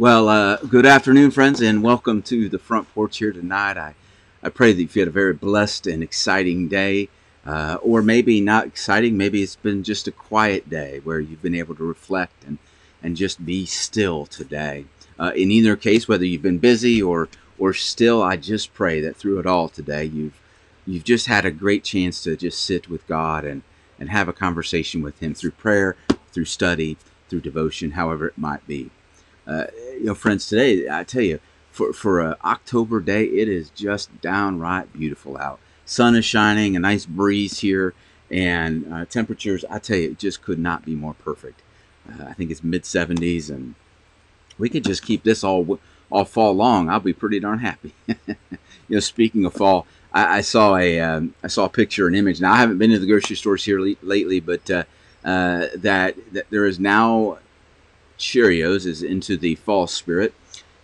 Well, uh, good afternoon, friends, and welcome to the front porch here tonight. I, I pray that you've had a very blessed and exciting day, uh, or maybe not exciting. Maybe it's been just a quiet day where you've been able to reflect and, and just be still today. Uh, in either case, whether you've been busy or or still, I just pray that through it all today, you've you've just had a great chance to just sit with God and and have a conversation with Him through prayer, through study, through devotion, however it might be. Uh, you know, friends, today I tell you, for for a October day, it is just downright beautiful out. Sun is shining, a nice breeze here, and uh, temperatures. I tell you, it just could not be more perfect. Uh, I think it's mid 70s, and we could just keep this all all fall long. I'll be pretty darn happy. you know, speaking of fall, I, I saw a um, I saw a picture, an image. Now I haven't been to the grocery stores here le- lately, but uh, uh, that that there is now Cheerios is into the fall spirit,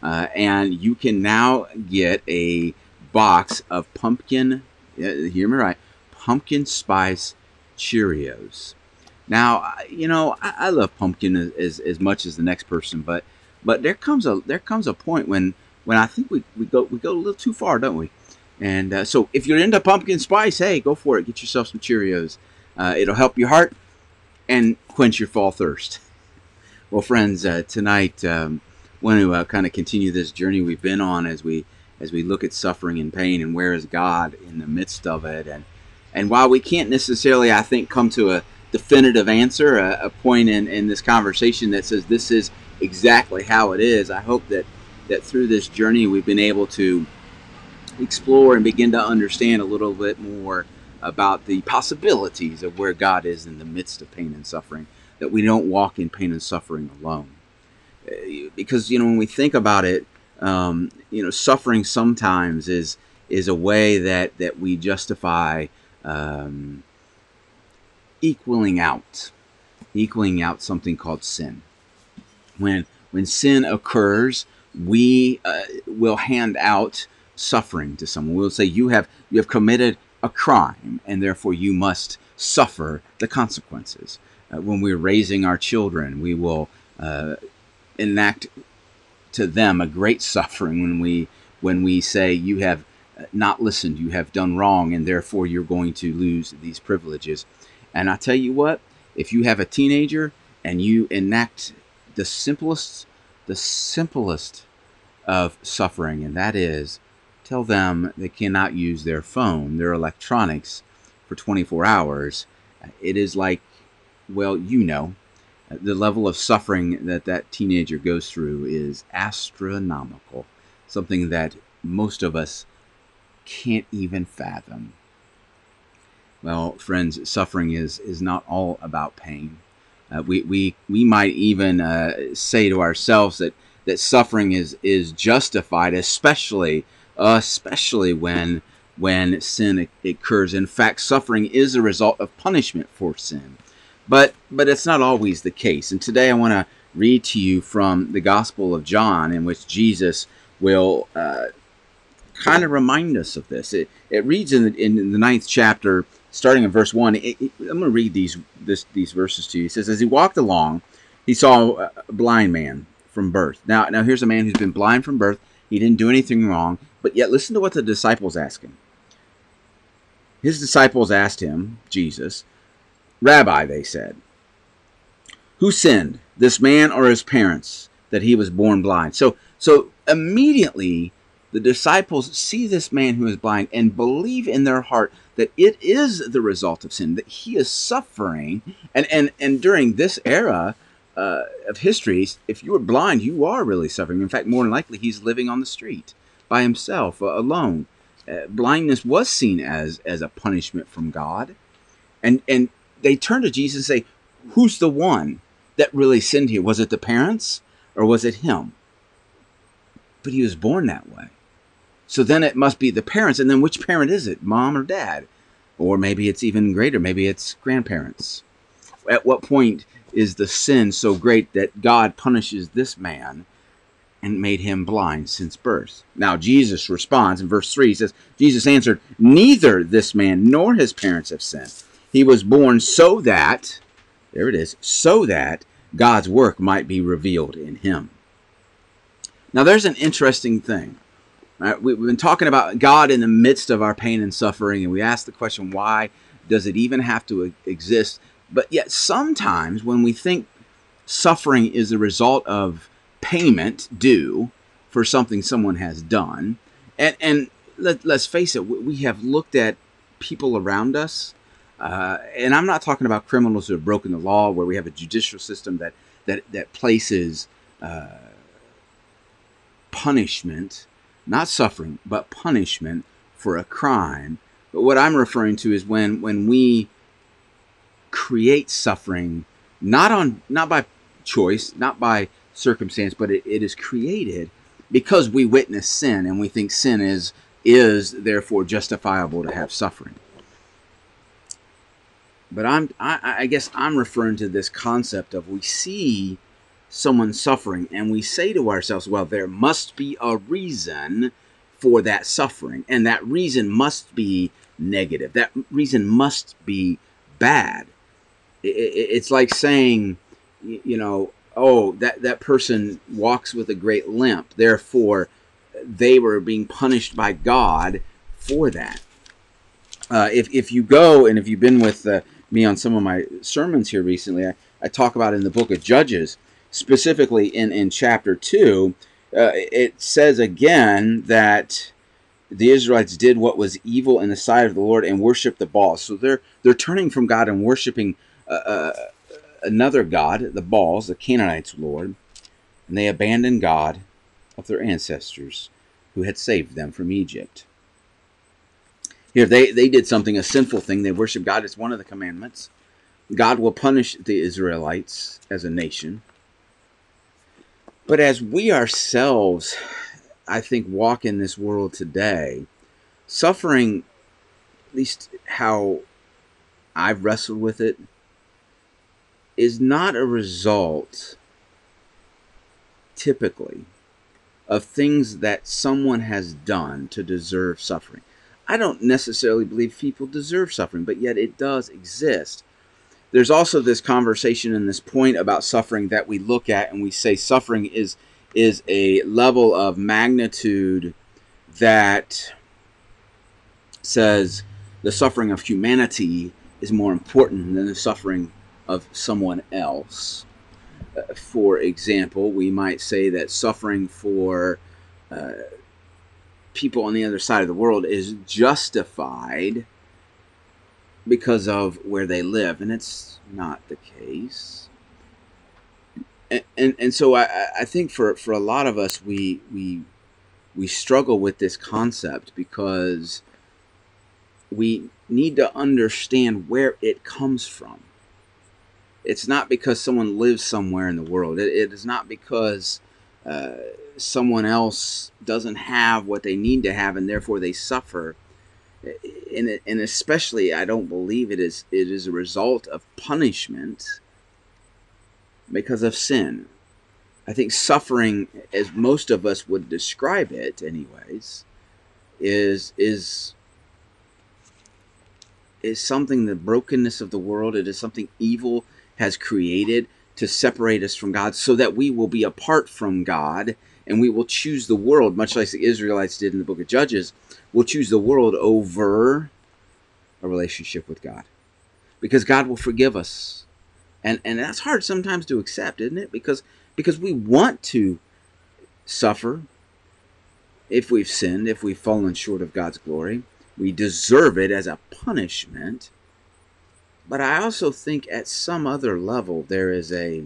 uh, and you can now get a box of pumpkin. Hear me right, pumpkin spice Cheerios. Now, you know I, I love pumpkin as, as, as much as the next person, but but there comes a there comes a point when when I think we, we go we go a little too far, don't we? And uh, so if you're into pumpkin spice, hey, go for it. Get yourself some Cheerios. Uh, it'll help your heart and quench your fall thirst. Well, friends, uh, tonight um, want to uh, kind of continue this journey we've been on as we as we look at suffering and pain and where is God in the midst of it. And and while we can't necessarily, I think, come to a definitive answer, a, a point in, in this conversation that says this is exactly how it is, I hope that that through this journey we've been able to explore and begin to understand a little bit more about the possibilities of where God is in the midst of pain and suffering that we don't walk in pain and suffering alone. Uh, because you know when we think about it, um, you know suffering sometimes is is a way that that we justify um, equaling out, equaling out something called sin. When when sin occurs, we uh, will hand out suffering to someone. We'll say you have you have committed a crime, and therefore you must suffer the consequences uh, when we're raising our children, we will uh, enact to them a great suffering when we when we say you have not listened, you have done wrong, and therefore you're going to lose these privileges. And I tell you what, if you have a teenager and you enact the simplest, the simplest of suffering, and that is tell them they cannot use their phone, their electronics, for 24 hours. It is like well, you know, the level of suffering that that teenager goes through is astronomical, something that most of us can't even fathom. Well, friends, suffering is is not all about pain. Uh, we, we we might even uh, say to ourselves that that suffering is is justified, especially especially when when sin occurs. In fact, suffering is a result of punishment for sin. But but it's not always the case. And today I want to read to you from the Gospel of John, in which Jesus will uh, kind of remind us of this. It, it reads in the, in the ninth chapter, starting in verse one. It, it, I'm going to read these this, these verses to you. He says, as he walked along, he saw a blind man from birth. Now now here's a man who's been blind from birth. He didn't do anything wrong, but yet listen to what the disciples ask him. His disciples asked him, Jesus, Rabbi, they said, who sinned, this man or his parents, that he was born blind? So, so immediately the disciples see this man who is blind and believe in their heart that it is the result of sin, that he is suffering. And, and, and during this era uh, of history, if you were blind, you are really suffering. In fact, more than likely, he's living on the street by himself, uh, alone. Uh, blindness was seen as, as a punishment from God. And, and they turn to Jesus and say, Who's the one that really sinned here? Was it the parents or was it him? But he was born that way. So then it must be the parents. And then which parent is it? Mom or dad? Or maybe it's even greater. Maybe it's grandparents. At what point is the sin so great that God punishes this man and made him blind since birth? Now, Jesus responds in verse 3 He says, Jesus answered, Neither this man nor his parents have sinned he was born so that, there it is, so that God's work might be revealed in him. Now, there's an interesting thing. Uh, right? We've been talking about God in the midst of our pain and suffering, and we ask the question, why does it even have to exist? But yet, sometimes when we think suffering is a result of payment due for something someone has done, and, and let, us face it, we have looked at people around us, uh, and I'm not talking about criminals who have broken the law, where we have a judicial system that that that places uh, punishment, not suffering, but punishment for a crime. But what I'm referring to is when when we create suffering, not on not by choice, not by circumstance, but it, it is created because we witness sin and we think sin is is therefore justifiable to have suffering. But I'm I, I guess I'm referring to this concept of we see someone suffering and we say to ourselves, well, there must be a reason for that suffering, and that reason must be negative. That reason must be bad. It's like saying, you know, oh, that, that person walks with a great limp, therefore they were being punished by God for that. Uh, if, if you go and if you've been with uh, me on some of my sermons here recently, I, I talk about in the book of Judges specifically in, in chapter 2, uh, it says again that the Israelites did what was evil in the sight of the Lord and worshiped the Baals. So they're they're turning from God and worshiping uh, uh, another god, the Baals, the Canaanites' Lord, and they abandoned God of their ancestors who had saved them from Egypt. Here they, they did something, a sinful thing. They worship God. It's one of the commandments. God will punish the Israelites as a nation. But as we ourselves, I think, walk in this world today, suffering, at least how I've wrestled with it, is not a result, typically, of things that someone has done to deserve suffering. I don't necessarily believe people deserve suffering, but yet it does exist there's also this conversation and this point about suffering that we look at and we say suffering is is a level of magnitude that says the suffering of humanity is more important than the suffering of someone else. Uh, for example, we might say that suffering for uh, people on the other side of the world is justified because of where they live, and it's not the case. And, and, and so I, I think for, for a lot of us, we, we, we struggle with this concept because we need to understand where it comes from. It's not because someone lives somewhere in the world. it, it is not because uh, someone else doesn't have what they need to have and therefore they suffer and, and especially I don't believe it is it is a result of punishment because of sin. I think suffering, as most of us would describe it, anyways, is is is something the brokenness of the world. It is something evil has created to separate us from God, so that we will be apart from God and we will choose the world, much like the Israelites did in the book of Judges, we'll choose the world over a relationship with God. Because God will forgive us. And and that's hard sometimes to accept, isn't it? Because because we want to suffer if we've sinned, if we've fallen short of God's glory. We deserve it as a punishment. But I also think at some other level there is a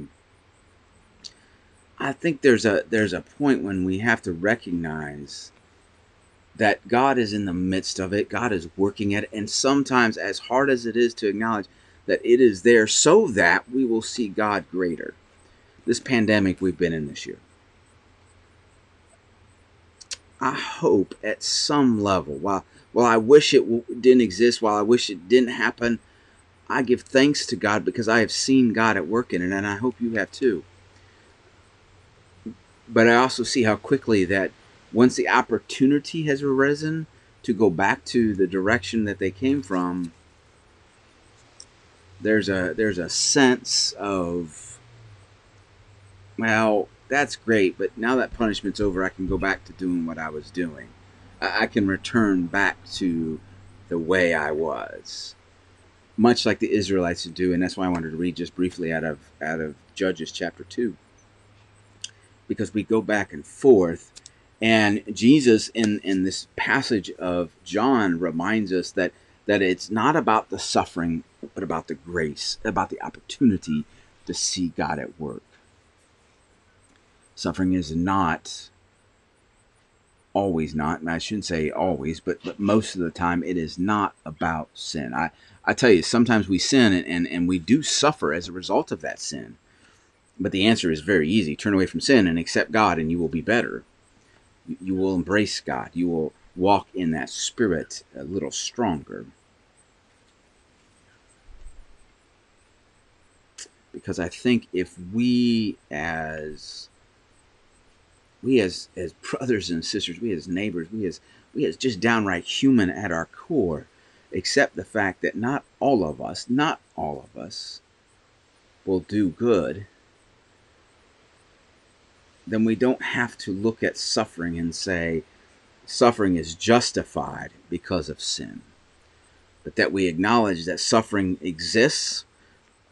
I think there's a there's a point when we have to recognize that God is in the midst of it. God is working at it, and sometimes as hard as it is to acknowledge that it is there so that we will see God greater. This pandemic we've been in this year. I hope at some level, while while I wish it didn't exist, while I wish it didn't happen, I give thanks to God because I have seen God at work in it, and I hope you have too but I also see how quickly that once the opportunity has arisen to go back to the direction that they came from, there's a there's a sense of well, that's great, but now that punishment's over, I can go back to doing what I was doing. I, I can return back to the way I was, much like the Israelites do, and that's why I wanted to read just briefly out of out of Judges chapter two, because we go back and forth, and Jesus in in this passage of John reminds us that that it's not about the suffering, but about the grace, about the opportunity to see God at work. Suffering is not always not, and I shouldn't say always, but, but most of the time it is not about sin. I, I tell you, sometimes we sin and, and, and we do suffer as a result of that sin. But the answer is very easy turn away from sin and accept God, and you will be better. You, will embrace God. You will walk in that spirit a little stronger. because I think if we as we as as brothers and sisters, we as neighbors, we as we as just downright human at our core, accept the fact that not all of us, not all of us will do good, then we don't have to look at suffering and say suffering is justified because of sin. But that we acknowledge that suffering exists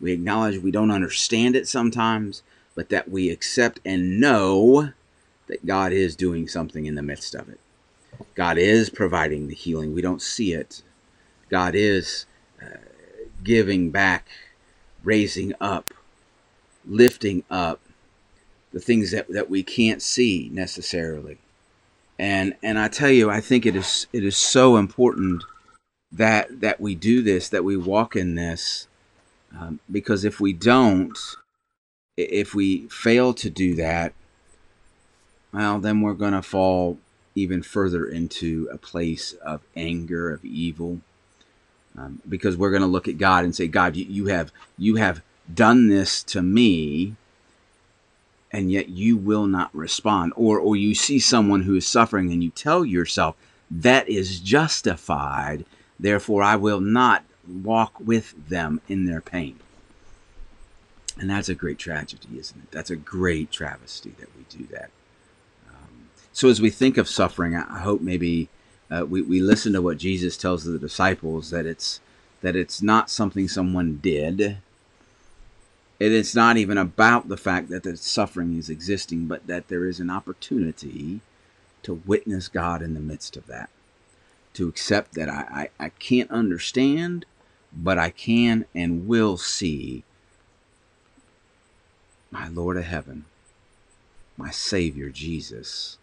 we acknowledge we don't understand it sometimes, but that we accept and know that God is doing something in the midst of it. God is providing the healing. We don't see it. God is uh, giving back, raising up, lifting up the things that, that we can't see necessarily. And and I tell you, I think it is it is so important that that we do this, that we walk in this, um, because if we don't, if we fail to do that, well, then we're going to fall even further into a place of anger, of evil, um, because we're going to look at God and say, God, you, you have you have done this to me, and yet you will not respond. Or or you see someone who is suffering and you tell yourself that is justified, therefore I will not walk with them in their pain. And that's a great tragedy, isn't it? That's a great travesty that we do that. Um, so, as we think of suffering, I hope maybe uh, we, we listen to what Jesus tells the disciples that it's that it's not something someone did. It is not even about the fact that the suffering is existing, but that there is an opportunity to witness God in the midst of that. To accept that I, I, I can't understand, but I can and will see my Lord of heaven, my Savior Jesus,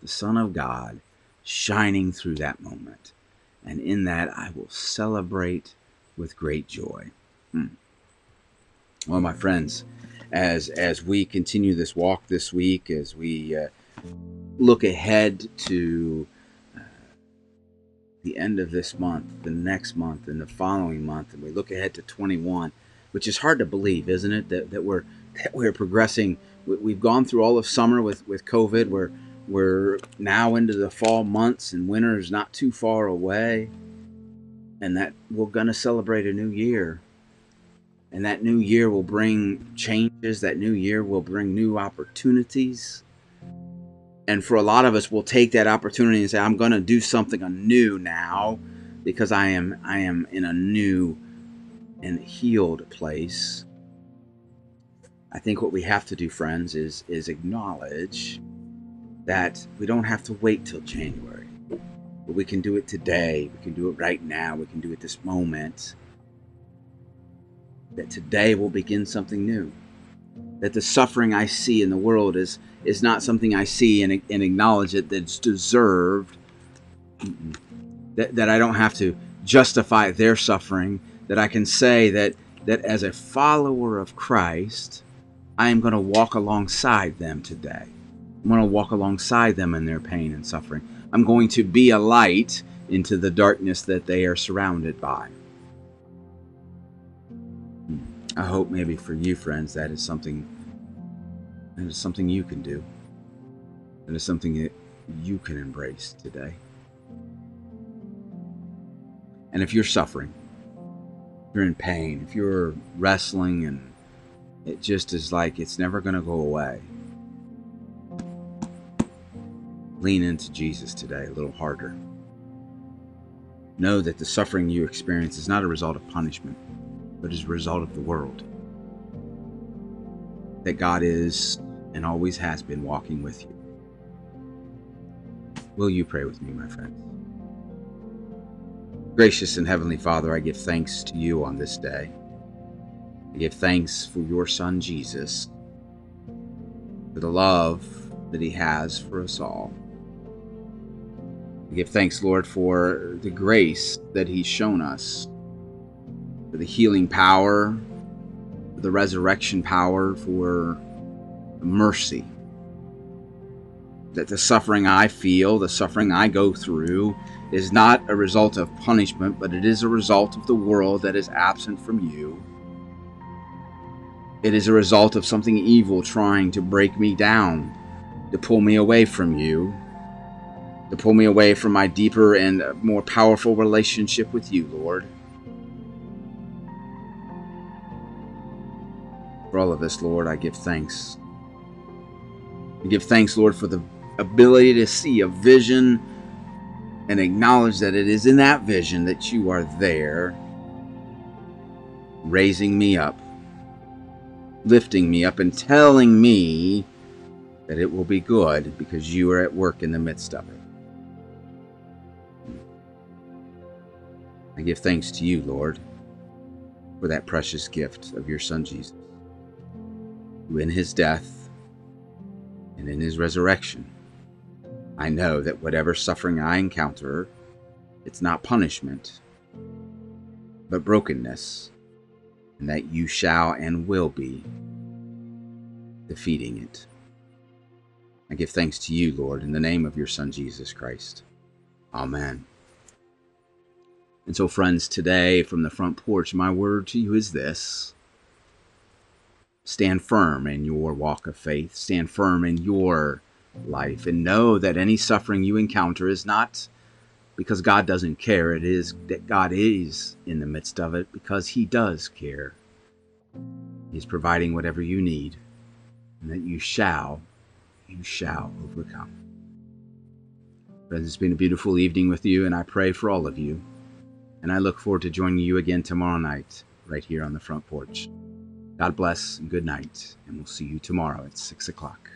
the Son of God, shining through that moment. And in that, I will celebrate with great joy. Hmm. Well, my friends, as as we continue this walk this week, as we uh, look ahead to the end of this month, the next month, and the following month, and we look ahead to 21, which is hard to believe, isn't it? That, that we're that we're progressing. We've gone through all of summer with with COVID. We're we're now into the fall months, and winter is not too far away, and that we're to celebrate a new year. And that new year will bring changes. That new year will bring new opportunities. And for a lot of us we'll take that opportunity and say i'm going to do something anew now because i am i am in a new and healed place. I think what we have to do friends is is acknowledge that we don't have to wait till january. But we can do it today. We can do it right now. We can do it this moment that today will begin something new that the suffering i see in the world is is not something I see and, and acknowledge it that's deserved. That, that I don't have to justify their suffering. That I can say that that as a follower of Christ, I am going to walk alongside them today. I'm going to walk alongside them in their pain and suffering. I'm going to be a light into the darkness that they are surrounded by. I hope maybe for you, friends, that is something that is something you can do. And it's something that you can embrace today. And if you're suffering, if you're in pain, if you're wrestling and it just is like it's never going to go away, Lean into Jesus today a little harder. Know that the suffering you experience is not a result of punishment, but as a result of the world. That God is and always has been walking with you. Will you pray with me, my friends? Gracious and Heavenly Father, I give thanks to you on this day. I give thanks for your Son, Jesus, for the love that he has for us all. I give thanks, Lord, for the grace that he's shown us, the healing power, the resurrection power, for mercy. That the suffering I feel, the suffering I go through, is not a result of punishment, but it is a result of the world that is absent from you. It is a result of something evil trying to break me down, to pull me away from you, to pull me away from my deeper and more powerful relationship with you, Lord. For all of this, Lord, I give thanks. I give thanks, Lord, for the ability to see a vision and acknowledge that it is in that vision that you are there, raising me up, lifting me up, and telling me that it will be good because you are at work in the midst of it. I give thanks to you, Lord, for that precious gift of your Son Jesus, who in his death and in his resurrection, I know that whatever suffering I encounter, it's not punishment, but brokenness, and that you shall and will be defeating it. I give thanks to you, Lord, in the name of your Son, Jesus Christ. Amen. And so, friends, today from the front porch, my word to you is this stand firm in your walk of faith, stand firm in your life, and know that any suffering you encounter is not because God doesn't care, it is that God is in the midst of it because He does care. He's providing whatever you need, and that you shall, you shall overcome. Friends, it's been a beautiful evening with you, and I pray for all of you and I look forward to joining you again tomorrow night right here on the front porch. God bless and good night, and we'll see you tomorrow at 6 o'clock.